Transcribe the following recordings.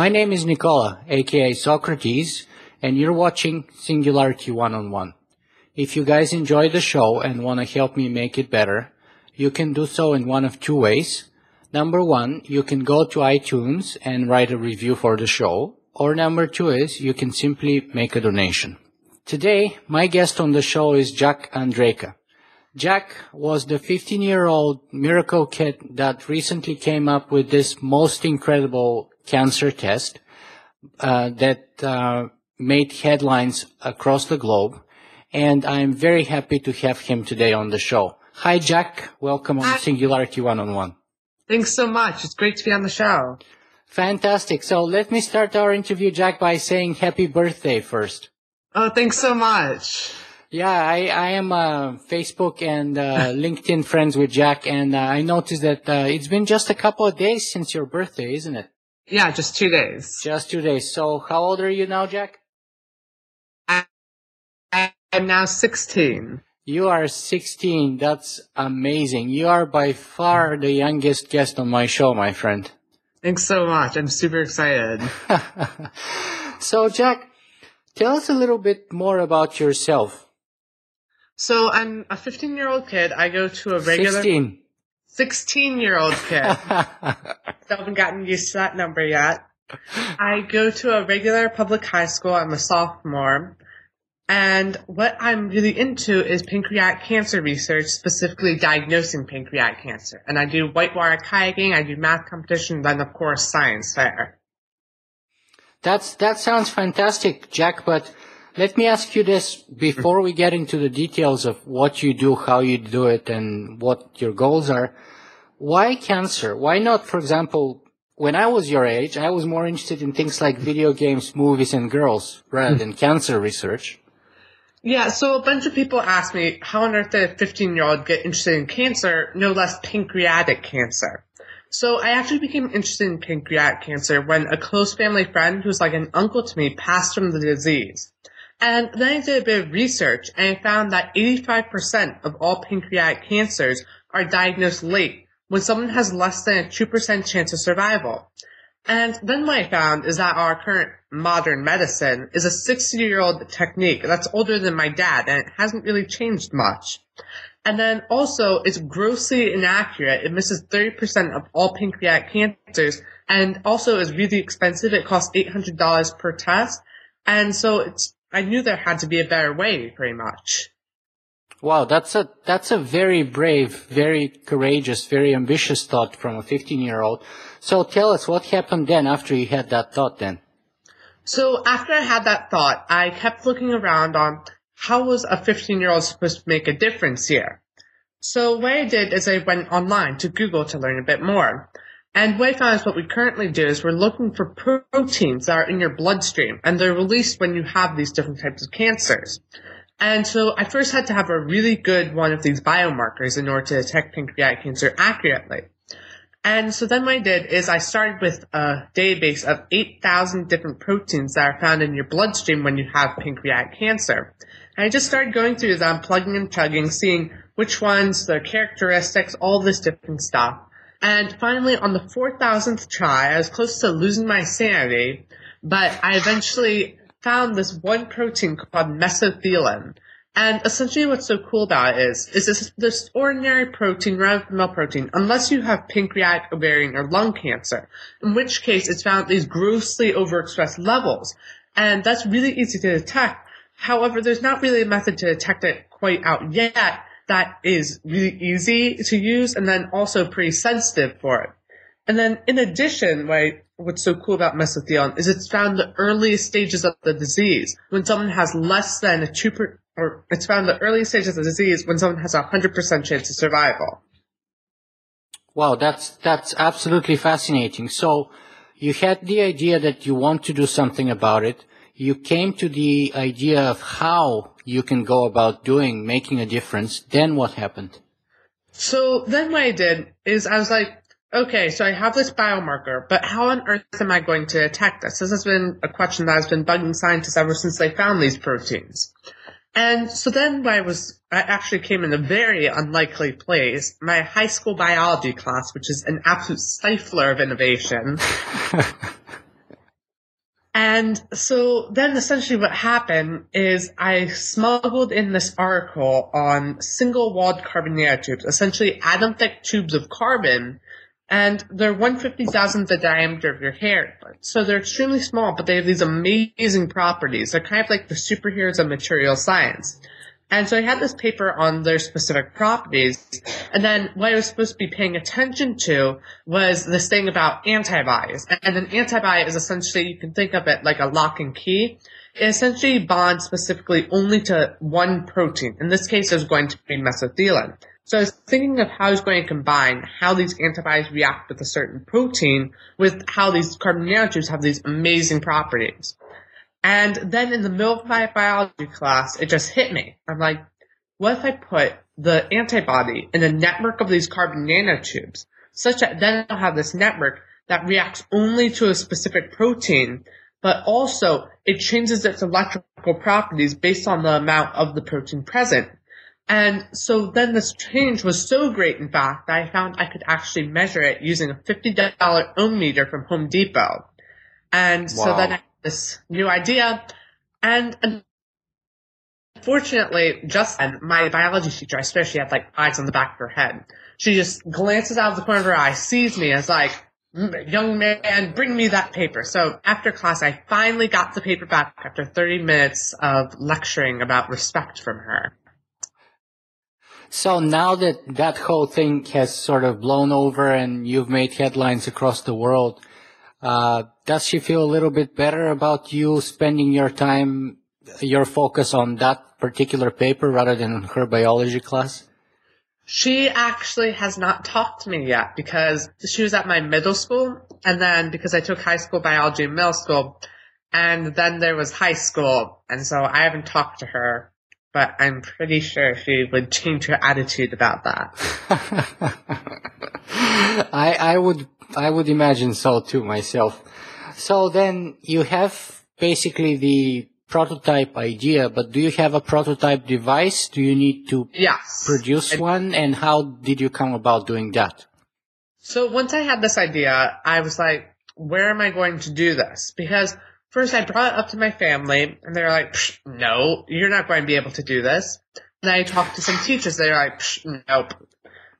My name is Nikola, aka Socrates, and you're watching Singularity One on One. If you guys enjoy the show and want to help me make it better, you can do so in one of two ways. Number one, you can go to iTunes and write a review for the show, or number two is you can simply make a donation. Today, my guest on the show is Jack Andraka. Jack was the 15 year old miracle kid that recently came up with this most incredible cancer test uh, that uh, made headlines across the globe. And I'm very happy to have him today on the show. Hi, Jack. Welcome on Hi. Singularity One on One. Thanks so much. It's great to be on the show. Fantastic. So let me start our interview, Jack, by saying happy birthday first. Oh, thanks so much. Yeah, I, I am uh, Facebook and uh, LinkedIn friends with Jack, and uh, I noticed that uh, it's been just a couple of days since your birthday, isn't it? Yeah, just two days. Just two days. So how old are you now, Jack? I, I'm now 16. You are 16. That's amazing. You are by far the youngest guest on my show, my friend. Thanks so much. I'm super excited. so, Jack, tell us a little bit more about yourself. So I'm a 15 year old kid. I go to a regular 16. 16 year old kid. Haven't gotten used to that number yet. I go to a regular public high school. I'm a sophomore. And what I'm really into is pancreatic cancer research, specifically diagnosing pancreatic cancer. And I do whitewater kayaking, I do math competition, then of course science fair. That's that sounds fantastic, Jack. But let me ask you this before we get into the details of what you do, how you do it, and what your goals are. Why cancer? Why not, for example, when I was your age, I was more interested in things like video games, movies, and girls rather than hmm. cancer research. Yeah, so a bunch of people ask me, how on earth did a 15 year old get interested in cancer, no less pancreatic cancer? So I actually became interested in pancreatic cancer when a close family friend who's like an uncle to me passed from the disease. And then I did a bit of research and I found that 85% of all pancreatic cancers are diagnosed late when someone has less than a 2% chance of survival. And then what I found is that our current modern medicine is a 60 year old technique that's older than my dad and it hasn't really changed much. And then also it's grossly inaccurate. It misses 30% of all pancreatic cancers and also is really expensive. It costs $800 per test. And so it's, I knew there had to be a better way pretty much. Wow, that's a that's a very brave, very courageous, very ambitious thought from a 15 year old. So tell us what happened then after you had that thought then. So after I had that thought, I kept looking around on how was a 15 year old supposed to make a difference here? So what I did is I went online to Google to learn a bit more. And is what we currently do is we're looking for proteins that are in your bloodstream and they're released when you have these different types of cancers. And so I first had to have a really good one of these biomarkers in order to detect pancreatic cancer accurately. And so then what I did is I started with a database of 8,000 different proteins that are found in your bloodstream when you have pancreatic cancer. And I just started going through them, plugging and chugging, seeing which ones, their characteristics, all this different stuff. And finally, on the 4,000th try, I was close to losing my sanity, but I eventually found this one protein called mesothelin. And essentially what's so cool about it is, is this, this ordinary protein, run-of-the-mill protein, unless you have pancreatic, ovarian, or lung cancer, in which case it's found at these grossly overexpressed levels. And that's really easy to detect. However, there's not really a method to detect it quite out yet that is really easy to use and then also pretty sensitive for it. And then in addition, what what's so cool about mesothelin is it's found the earliest stages of the disease when someone has less than a two per, or it's found the earliest stages of the disease when someone has a hundred percent chance of survival. Wow, that's that's absolutely fascinating. So you had the idea that you want to do something about it. You came to the idea of how you can go about doing making a difference. Then what happened? So then what I did is I was like, okay, so I have this biomarker, but how on earth am I going to detect this? This has been a question that has been bugging scientists ever since they found these proteins. And so then I was, I actually came in a very unlikely place. My high school biology class, which is an absolute stifler of innovation. and so then essentially what happened is I smuggled in this article on single walled carbon nanotubes, essentially atom thick tubes of carbon and they're 150,000th the diameter of your hair. So they're extremely small, but they have these amazing properties. They're kind of like the superheroes of material science. And so I had this paper on their specific properties. And then what I was supposed to be paying attention to was this thing about antibodies. And an antibody is essentially, you can think of it like a lock and key. It essentially bonds specifically only to one protein. In this case, it's going to be mesothelin. So I was thinking of how I was going to combine how these antibodies react with a certain protein with how these carbon nanotubes have these amazing properties. And then in the middle of my biology class, it just hit me. I'm like, what if I put the antibody in a network of these carbon nanotubes such that then I'll have this network that reacts only to a specific protein, but also it changes its electrical properties based on the amount of the protein present. And so then this change was so great, in fact, that I found I could actually measure it using a $50 ohm meter from Home Depot. And wow. so then I this new idea. And unfortunately, just then, my biology teacher, I swear she had like eyes on the back of her head. She just glances out of the corner of her eye, sees me, is like, young man, bring me that paper. So after class, I finally got the paper back after 30 minutes of lecturing about respect from her. So now that that whole thing has sort of blown over and you've made headlines across the world, uh, does she feel a little bit better about you spending your time, your focus on that particular paper rather than her biology class? She actually has not talked to me yet because she was at my middle school and then because I took high school biology in middle school and then there was high school and so I haven't talked to her but I'm pretty sure she would change her attitude about that. I I would I would imagine so too myself. So then you have basically the prototype idea, but do you have a prototype device? Do you need to yes. produce one? And how did you come about doing that? So once I had this idea, I was like, where am I going to do this? Because First, I brought it up to my family, and they're like, no, you're not going to be able to do this. And I talked to some teachers, They're like, nope.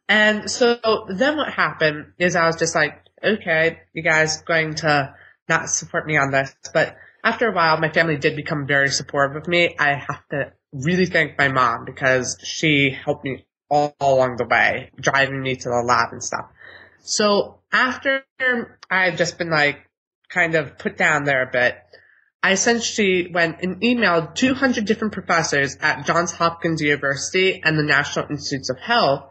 And so then what happened is I was just like, okay, you guys going to not support me on this. But after a while, my family did become very supportive of me. I have to really thank my mom because she helped me all, all along the way, driving me to the lab and stuff. So after I've just been like, kind of put down there a bit, I essentially went and emailed 200 different professors at Johns Hopkins University and the National Institutes of Health.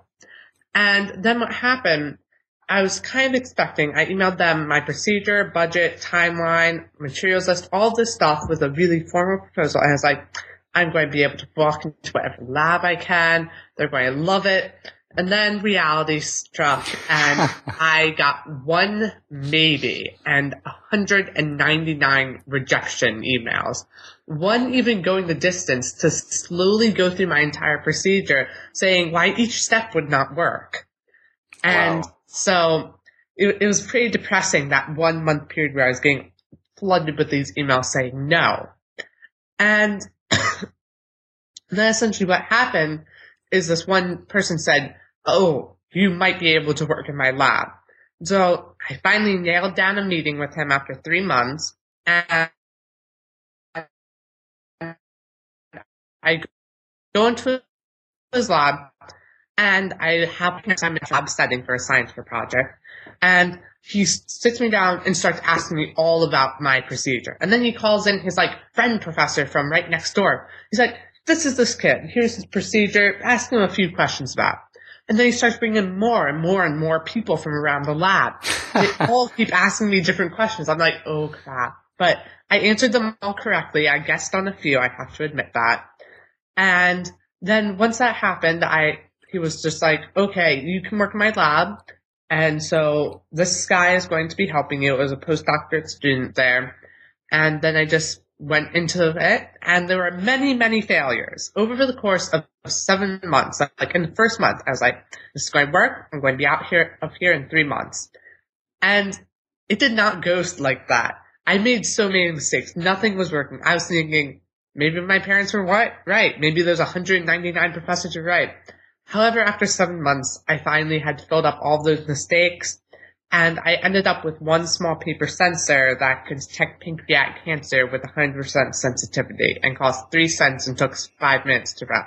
And then what happened, I was kind of expecting, I emailed them my procedure, budget, timeline, materials list, all this stuff with a really formal proposal. And I was like, I'm going to be able to walk into whatever lab I can. They're going to love it. And then reality struck and I got one maybe and 199 rejection emails. One even going the distance to slowly go through my entire procedure saying why each step would not work. And wow. So it, it was pretty depressing that one month period where I was getting flooded with these emails saying no. And then essentially what happened is this one person said, oh, you might be able to work in my lab. So I finally nailed down a meeting with him after three months and I go into his lab and I have him in a lab setting for a science fair project. And he sits me down and starts asking me all about my procedure. And then he calls in his like friend professor from right next door. He's like, this is this kid. Here's his procedure. Ask him a few questions about. And then he starts bringing more and more and more people from around the lab. they all keep asking me different questions. I'm like, oh crap. But I answered them all correctly. I guessed on a few. I have to admit that. And then once that happened, I, he was just like, okay, you can work in my lab. And so this guy is going to be helping you as a postdoctorate student there. And then I just went into it and there were many, many failures over the course of seven months. Like in the first month, I was like, this is going to work. I'm going to be out here, up here in three months. And it did not go like that. I made so many mistakes. Nothing was working. I was thinking, maybe my parents were. Right. Maybe there's 199 professors who are right. However, after seven months, I finally had filled up all those mistakes and I ended up with one small paper sensor that could detect pancreatic cancer with 100% sensitivity and cost three cents and took five minutes to run.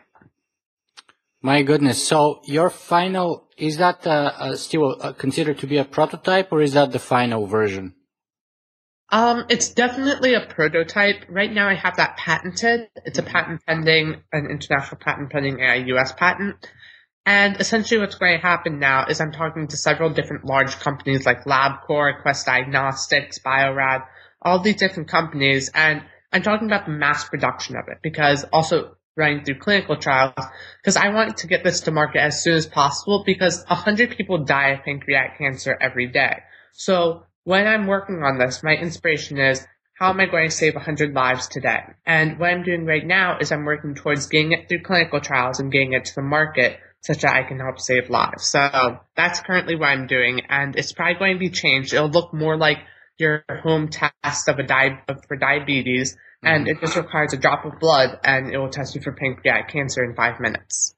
My goodness. So your final, is that uh, uh, still uh, considered to be a prototype or is that the final version? Um, it's definitely a prototype. Right now I have that patented. It's a patent pending, an international patent pending a US patent. And essentially what's going to happen now is I'm talking to several different large companies like LabCorp, Quest Diagnostics, Bio-Rad, all these different companies, and I'm talking about the mass production of it because also running through clinical trials because I want to get this to market as soon as possible because 100 people die of pancreatic cancer every day. So when I'm working on this, my inspiration is how am I going to save 100 lives today? And what I'm doing right now is I'm working towards getting it through clinical trials and getting it to the market such that I can help save lives. So that's currently what I'm doing, and it's probably going to be changed. It'll look more like your home test of a di- for diabetes, and it just requires a drop of blood, and it will test you for pancreatic cancer in five minutes.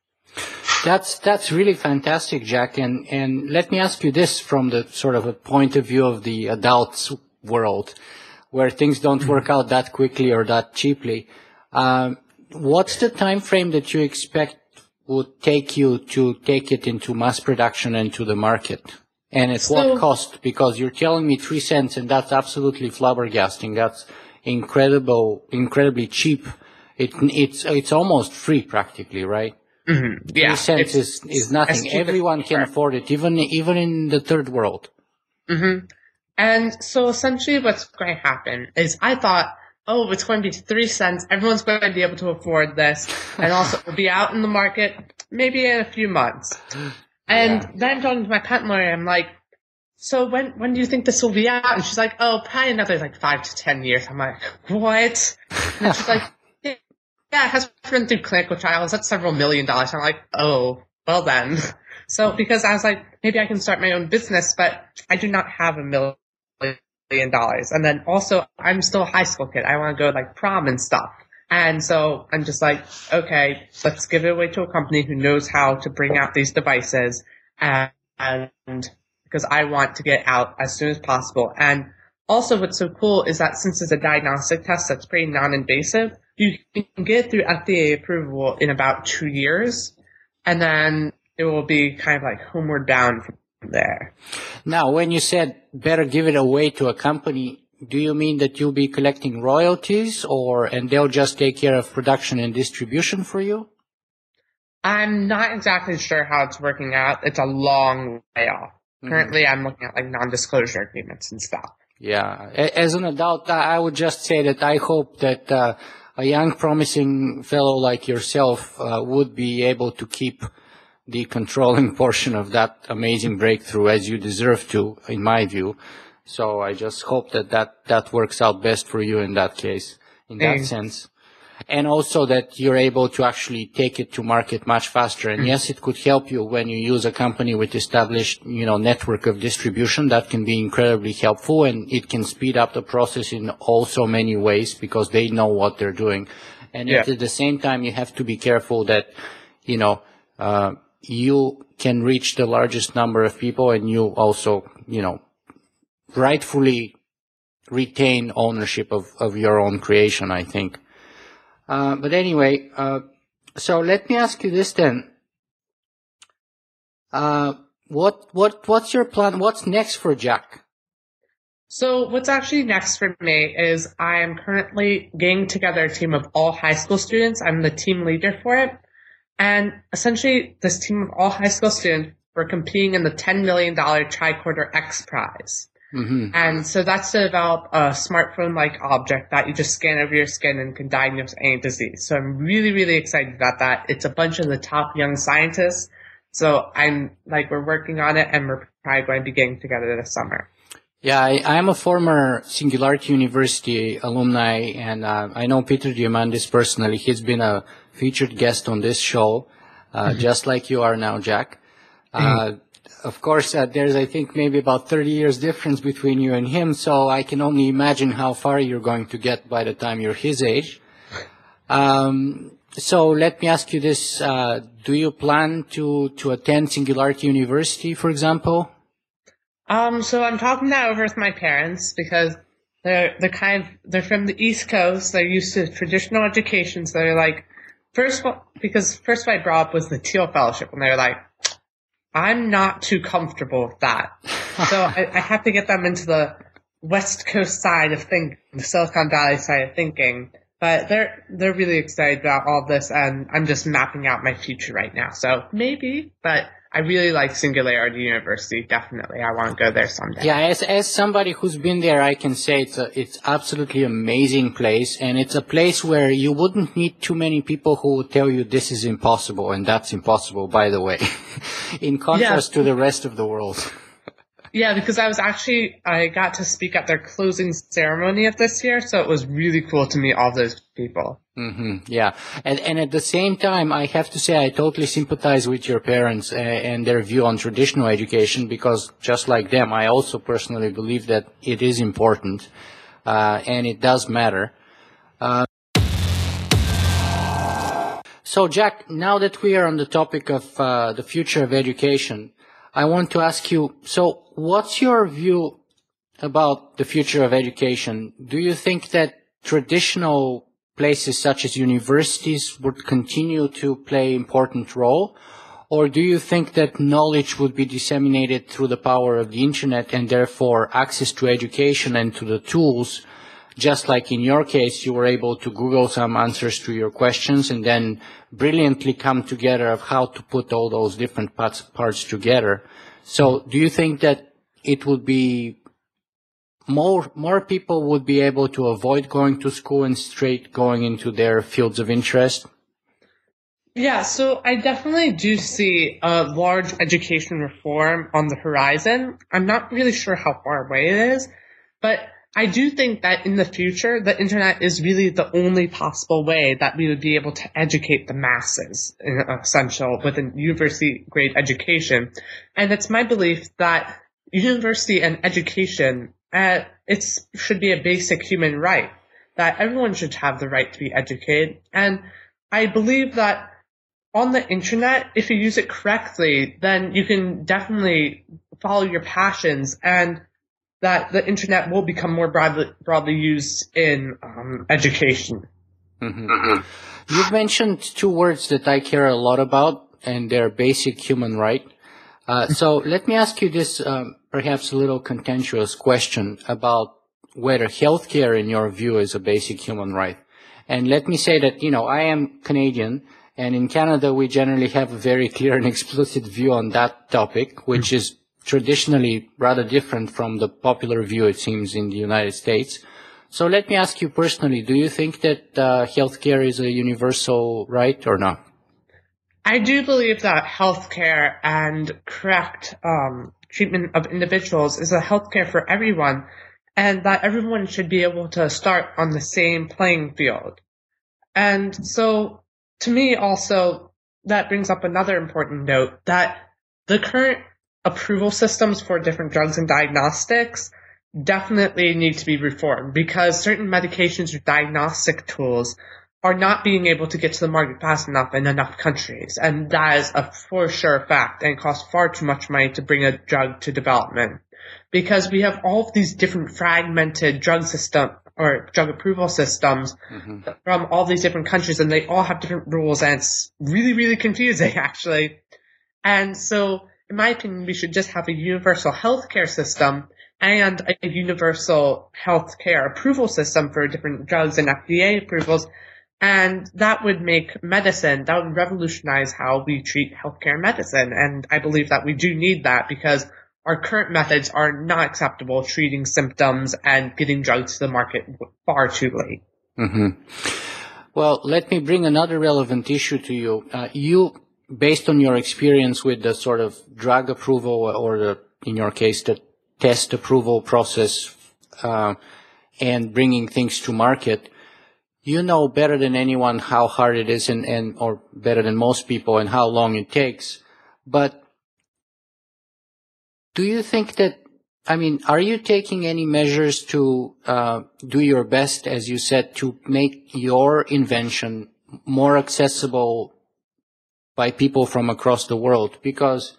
That's that's really fantastic, Jack. And and let me ask you this from the sort of a point of view of the adults world, where things don't mm-hmm. work out that quickly or that cheaply. Um, what's the time frame that you expect would take you to take it into mass production and to the market? And at so, what cost? Because you're telling me three cents and that's absolutely flabbergasting. That's incredible, incredibly cheap. It, it's, it's almost free practically, right? Mm-hmm. Yeah. Three cents is, is nothing. Everyone can afford it, even, even in the third world. Mm-hmm. And so essentially what's going to happen is I thought, oh, it's going to be three cents. Everyone's going to be able to afford this. And also it'll be out in the market maybe in a few months. And yeah. then I'm talking to my patent lawyer. I'm like, so when, when do you think this will be out? And she's like, oh, probably another like five to ten years. I'm like, what? And she's like, yeah, it has been through clinical trials. That's several million dollars. I'm like, oh, well then. So because I was like, maybe I can start my own business, but I do not have a million million dollars. And then also, I'm still a high school kid. I want to go like prom and stuff. And so I'm just like, okay, let's give it away to a company who knows how to bring out these devices and, because I want to get out as soon as possible. And also what's so cool is that since it's a diagnostic test that's pretty non-invasive, you can get through FDA approval in about two years. And then it will be kind of like homeward bound there. Now, when you said better give it away to a company, do you mean that you'll be collecting royalties or, and they'll just take care of production and distribution for you? I'm not exactly sure how it's working out. It's a long way off. Mm-hmm. Currently. I'm looking at like non-disclosure agreements and stuff. Yeah. As an adult, I would just say that I hope that uh, a young, promising fellow like yourself uh, would be able to keep the controlling portion of that amazing breakthrough as you deserve to, in my view. So I just hope that that, that works out best for you in that case, in that mm. sense. And also that you're able to actually take it to market much faster. And mm. yes, it could help you when you use a company with established, you know, network of distribution. That can be incredibly helpful and it can speed up the process in also many ways because they know what they're doing. And yeah. at the same time, you have to be careful that, you know, uh, you can reach the largest number of people and you also, you know, rightfully retain ownership of, of your own creation, I think. Uh, but anyway, uh, so let me ask you this then. Uh, what, what, what's your plan? What's next for Jack? So what's actually next for me is I am currently getting together a team of all high school students. I'm the team leader for it. And essentially, this team of all high school students were competing in the $10 million Tricorder X Prize. Mm-hmm. And so that's to develop a smartphone-like object that you just scan over your skin and can diagnose any disease. So I'm really, really excited about that. It's a bunch of the top young scientists. So I'm like, we're working on it and we're probably going to be getting together this summer. Yeah, I, am a former Singularity University alumni, and uh, I know Peter Diamandis personally. He's been a featured guest on this show, uh, mm-hmm. just like you are now, Jack. Mm-hmm. Of course, uh, there's, I think, maybe about 30 years difference between you and him, so I can only imagine how far you're going to get by the time you're his age. Um, so let me ask you this: uh, Do you plan to to attend Singularity University, for example? Um, so I'm talking that over with my parents because they're they're kind of they're from the East Coast. They're used to traditional education, so they're like first because first I brought up was the Thiel Fellowship, and they're like, I'm not too comfortable with that, so I, I have to get them into the West Coast side of thinking, the Silicon Valley side of thinking. But they're they're really excited about all this, and I'm just mapping out my future right now. So maybe, but I really like Singularity University. Definitely, I want to go there someday. Yeah, as as somebody who's been there, I can say it's a, it's absolutely amazing place, and it's a place where you wouldn't meet too many people who would tell you this is impossible, and that's impossible, by the way, in contrast yeah. to the rest of the world. Yeah, because I was actually I got to speak at their closing ceremony of this year, so it was really cool to meet all those people. Mm-hmm, yeah, and and at the same time, I have to say I totally sympathize with your parents and, and their view on traditional education because just like them, I also personally believe that it is important uh, and it does matter. Uh, so, Jack, now that we are on the topic of uh, the future of education, I want to ask you, so what's your view about the future of education? Do you think that traditional places such as universities would continue to play important role? Or do you think that knowledge would be disseminated through the power of the internet and therefore access to education and to the tools just like in your case, you were able to Google some answers to your questions and then brilliantly come together of how to put all those different parts, parts together. So do you think that it would be more, more people would be able to avoid going to school and straight going into their fields of interest? Yeah, so I definitely do see a large education reform on the horizon. I'm not really sure how far away it is, but I do think that in the future, the internet is really the only possible way that we would be able to educate the masses, in essential, with a university grade education. And it's my belief that university and education, uh, it should be a basic human right, that everyone should have the right to be educated. And I believe that on the internet, if you use it correctly, then you can definitely follow your passions and that the internet will become more broadly, broadly used in um, education. Mm-hmm. Mm-hmm. You've mentioned two words that I care a lot about, and they're basic human right. Uh, so let me ask you this, um, perhaps a little contentious question about whether healthcare, in your view, is a basic human right. And let me say that, you know, I am Canadian, and in Canada, we generally have a very clear and explicit view on that topic, which mm-hmm. is traditionally rather different from the popular view, it seems, in the United States. So let me ask you personally, do you think that uh, healthcare is a universal right or not? I do believe that healthcare and correct um, treatment of individuals is a healthcare for everyone, and that everyone should be able to start on the same playing field. And so, to me, also, that brings up another important note that the current approval systems for different drugs and diagnostics definitely need to be reformed because certain medications or diagnostic tools are not being able to get to the market fast enough in enough countries. And that is a for sure fact and costs far too much money to bring a drug to development. Because we have all of these different fragmented drug system or drug approval systems mm-hmm. from all these different countries and they all have different rules and it's really, really confusing actually. And so in my opinion, we should just have a universal healthcare system and a universal healthcare approval system for different drugs and FDA approvals. And that would make medicine, that would revolutionize how we treat healthcare medicine. And I believe that we do need that because our current methods are not acceptable treating symptoms and getting drugs to the market far too late. Mm-hmm. Well, let me bring another relevant issue to you. Uh, you based on your experience with the sort of drug approval or the, in your case, the test approval process uh, and bringing things to market, you know better than anyone how hard it is and, and or better than most people and how long it takes. But do you think that I mean, are you taking any measures to uh, do your best, as you said, to make your invention more accessible by people from across the world? Because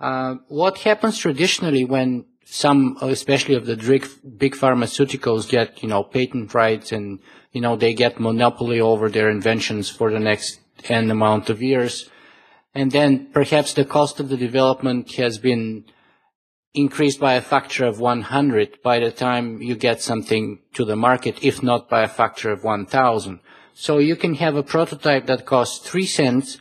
uh, what happens traditionally when some, especially of the big, pharmaceuticals, get you know patent rights and you know they get monopoly over their inventions for the next n amount of years, and then perhaps the cost of the development has been increased by a factor of 100 by the time you get something to the market, if not by a factor of 1000. So you can have a prototype that costs 3 cents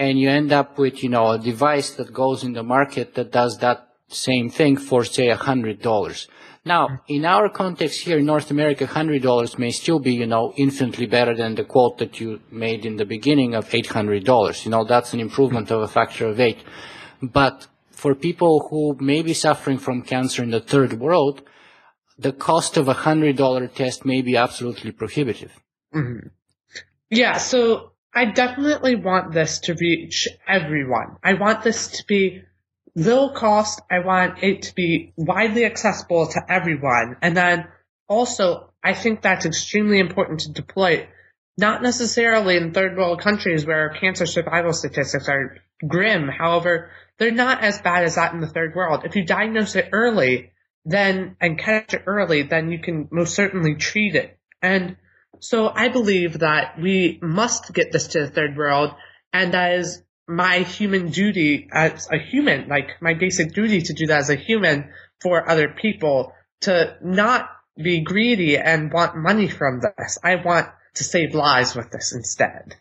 and you end up with, you know, a device that goes in the market that does that same thing for say $100. Now, in our context here in North America, $100 may still be, you know, infinitely better than the quote that you made in the beginning of $800. You know, that's an improvement of a factor of 8. But for people who may be suffering from cancer in the third world, the cost of a hundred dollar test may be absolutely prohibitive. Mm-hmm. Yeah, so I definitely want this to reach everyone. I want this to be low cost. I want it to be widely accessible to everyone. And then also, I think that's extremely important to deploy, not necessarily in third world countries where cancer survival statistics are grim. However, they're not as bad as that in the third world. If you diagnose it early, then and catch it early, then you can most certainly treat it. And so I believe that we must get this to the third world, and that is my human duty as a human, like my basic duty to do that as a human for other people, to not be greedy and want money from this. I want to save lives with this instead.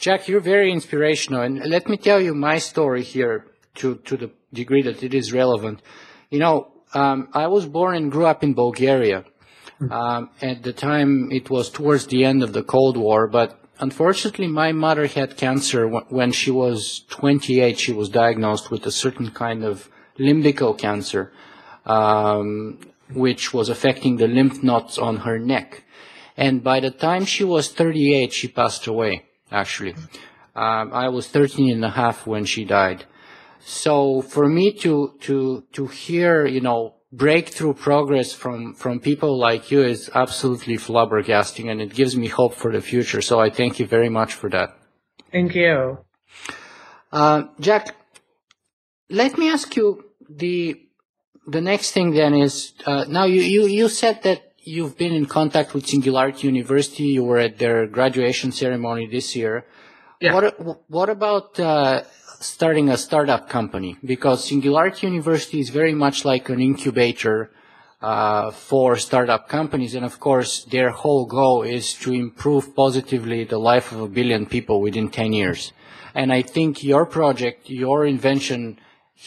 Jack, you're very inspirational. And let me tell you my story here to, to the degree that it is relevant. You know, um, I was born and grew up in Bulgaria. Um, at the time, it was towards the end of the Cold War, but unfortunately, my mother had cancer when she was 28. She was diagnosed with a certain kind of limbical cancer, um, which was affecting the lymph nodes on her neck. And by the time she was 38, she passed away actually. Um, I was 13 and a half when she died. So for me to, to, to hear, you know, breakthrough progress from, from people like you is absolutely flabbergasting and it gives me hope for the future. So I thank you very much for that. Thank you. Uh, Jack, let me ask you the, the next thing then is, uh, now you, you, you said that you've been in contact with Singularity University. You were at their graduation ceremony this year. Yeah. What What about uh, starting a startup company? Because Singularity University is very much like an incubator uh, for startup companies, and of course, their whole goal is to improve positively the life of a billion people within 10 years. And I think your project, your invention,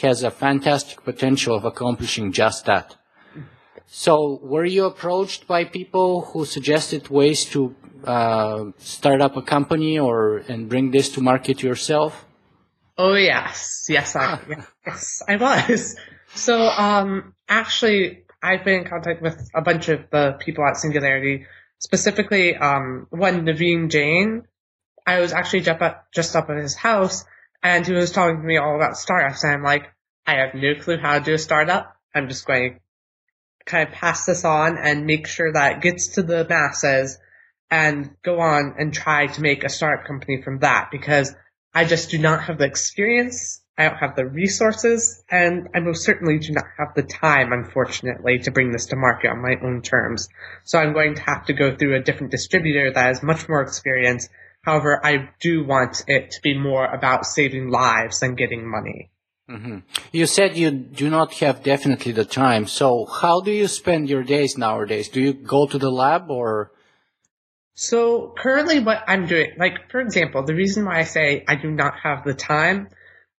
has a fantastic potential of accomplishing just that. So were you approached by people who suggested ways to uh, start up a company or and bring this to market yourself? Oh yes, yes, I yes I was. So um, actually, I've been in contact with a bunch of the people at Singularity, specifically um, one Naveen Jain. I was actually just up, just up at his house, and he was talking to me all about startups, and I'm like, I have no clue how to do a startup. I'm just going to kind of pass this on and make sure that it gets to the masses and go on and try to make a startup company from that because I just do not have the experience. I don't have the resources and I most certainly do not have the time, unfortunately, to bring this to market on my own terms. So I'm going to have to go through a different distributor that has much more experience. However, I do want it to be more about saving lives than getting money. Mm-hmm. You said you do not have definitely the time. So how do you spend your days nowadays? Do you go to the lab or? So currently what I'm doing, like for example, the reason why I say I do not have the time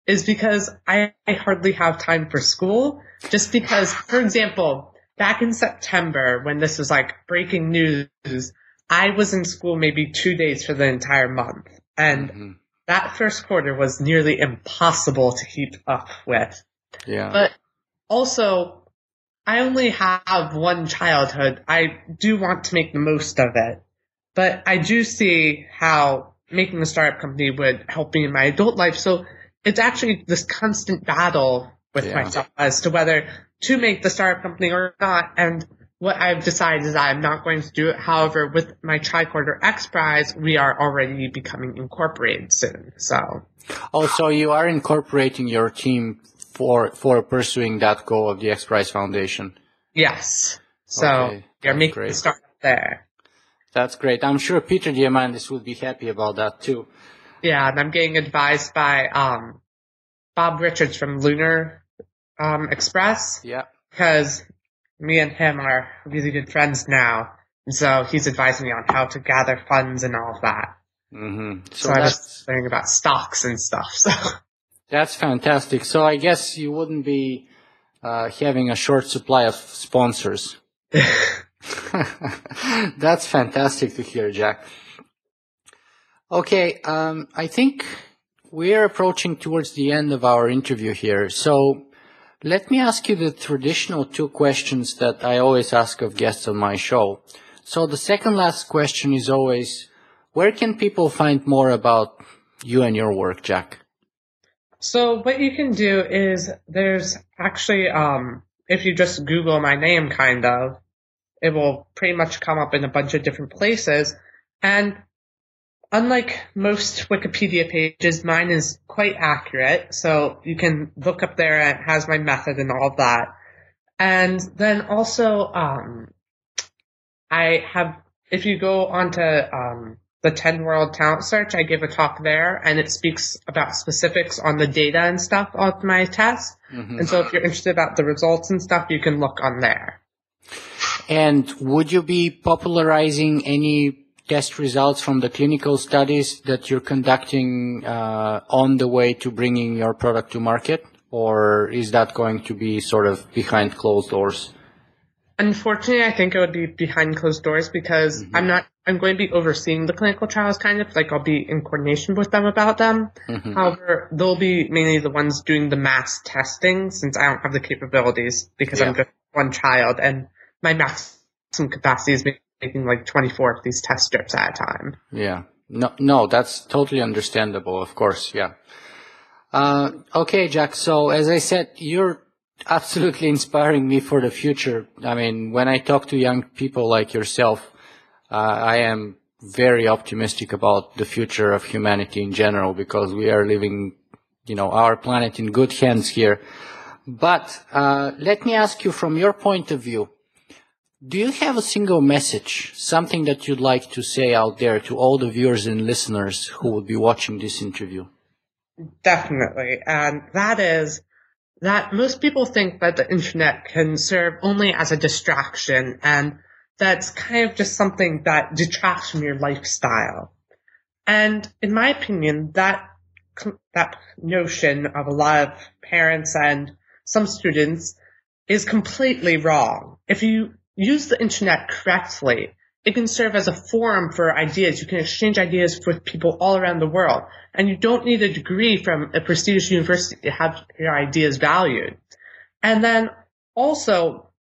is because I, I hardly have time for school. Just because, for example, back in September when this was like breaking news, I was in school maybe two days for the entire month. And mm-hmm that first quarter was nearly impossible to keep up with. Yeah. But also, I only have one childhood. I do want to make the most of it, but I do see how making a startup company would help me in my adult life. So it's actually this constant battle with Yeah. myself as to whether to make the startup company or not. And what I've decided is I'm not going to do it. However, with my Tricorder X Prize, we are already becoming incorporated soon. So oh, Also, you are incorporating your team for for pursuing that goal of the X Prize Foundation. yes. So Okay, you're making great. the startup there. That's great. I'm sure Peter Diamandis would be happy about that too. Yeah, and I'm getting advised by um, Bob Richards from Lunar um, Express Yeah. because me and him are really good friends now. And so he's advising me on how to gather funds and all of that. Mm-hmm. So, So I that's was learning about stocks and stuff. So that's fantastic. So I guess you wouldn't be uh, having a short supply of sponsors. That's fantastic to hear, Jack. Okay, um, I think we're approaching towards the end of our interview here. So let me ask you the traditional two questions that I always ask of guests on my show. So the second last question is always, where can people find more about you and your work, Jack? So what you can do is there's actually um if you just Google my name kind of, it will pretty much come up in a bunch of different places. And unlike most Wikipedia pages, mine is quite accurate. So you can look up there and it has my method and all that. And then also um I have if you go onto um the TED World Talent Search, I give a talk there and it speaks about specifics on the data and stuff of my test. Mhm. And so if you're interested about the results and stuff, you can look on there. And would you be popularizing any test results from the clinical studies that you're conducting uh, on the way to bringing your product to market? Or is that going to be sort of behind closed doors? Unfortunately, I think it would be behind closed doors because I'm not, I'm going to be overseeing the clinical trials kind of, like I'll be in coordination with them about them. Mhm. However, they'll be mainly the ones doing the mass testing since I don't have the capabilities because I'm just one child and my maximum capacity is making like 24 of these test strips at a time. Yeah. No, no, that's totally understandable, of course. Yeah. Uh, okay, Jack. So as I said, you're absolutely inspiring me for the future. I mean, when I talk to young people like yourself, uh, I am very optimistic about the future of humanity in general because we are living, you know, our planet in good hands here. But uh, let me ask you from your point of view, do you have a single message, something that you'd like to say out there to all the viewers and listeners who will be watching this interview? Definitely. And that is that most people think that the internet can serve only as a distraction and that's kind of just something that detracts from your lifestyle. And in my opinion, that, that notion of a lot of parents and some students is completely wrong. If you use the internet correctly, it can serve as a forum for ideas. You can exchange ideas with people all around the world. And you don't need a degree from a prestigious university to have your ideas valued. And then also,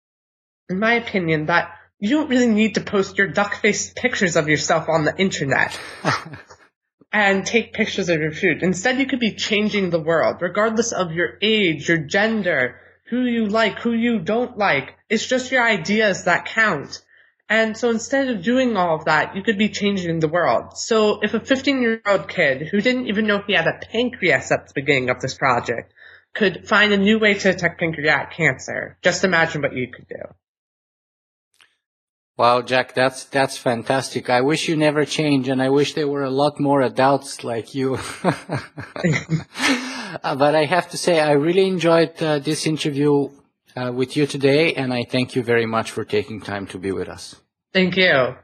in my opinion, that you don't really need to post your duck-faced pictures of yourself on the internet and take pictures of your food. Instead, you could be changing the world, regardless of your age, your gender, who you like, who you don't like. It's just your ideas that count. And so instead of doing all of that, you could be changing the world. So if a 15 year old kid who didn't even know he had a pancreas at the beginning of this project could find a new way to detect pancreatic cancer, just imagine what you could do. Wow, Jack, that's that's fantastic. I wish you never change, and I wish there were a lot more adults like you. But I have to say, I really enjoyed uh, this interview uh, with you today, and I thank you very much for taking time to be with us. Thank you.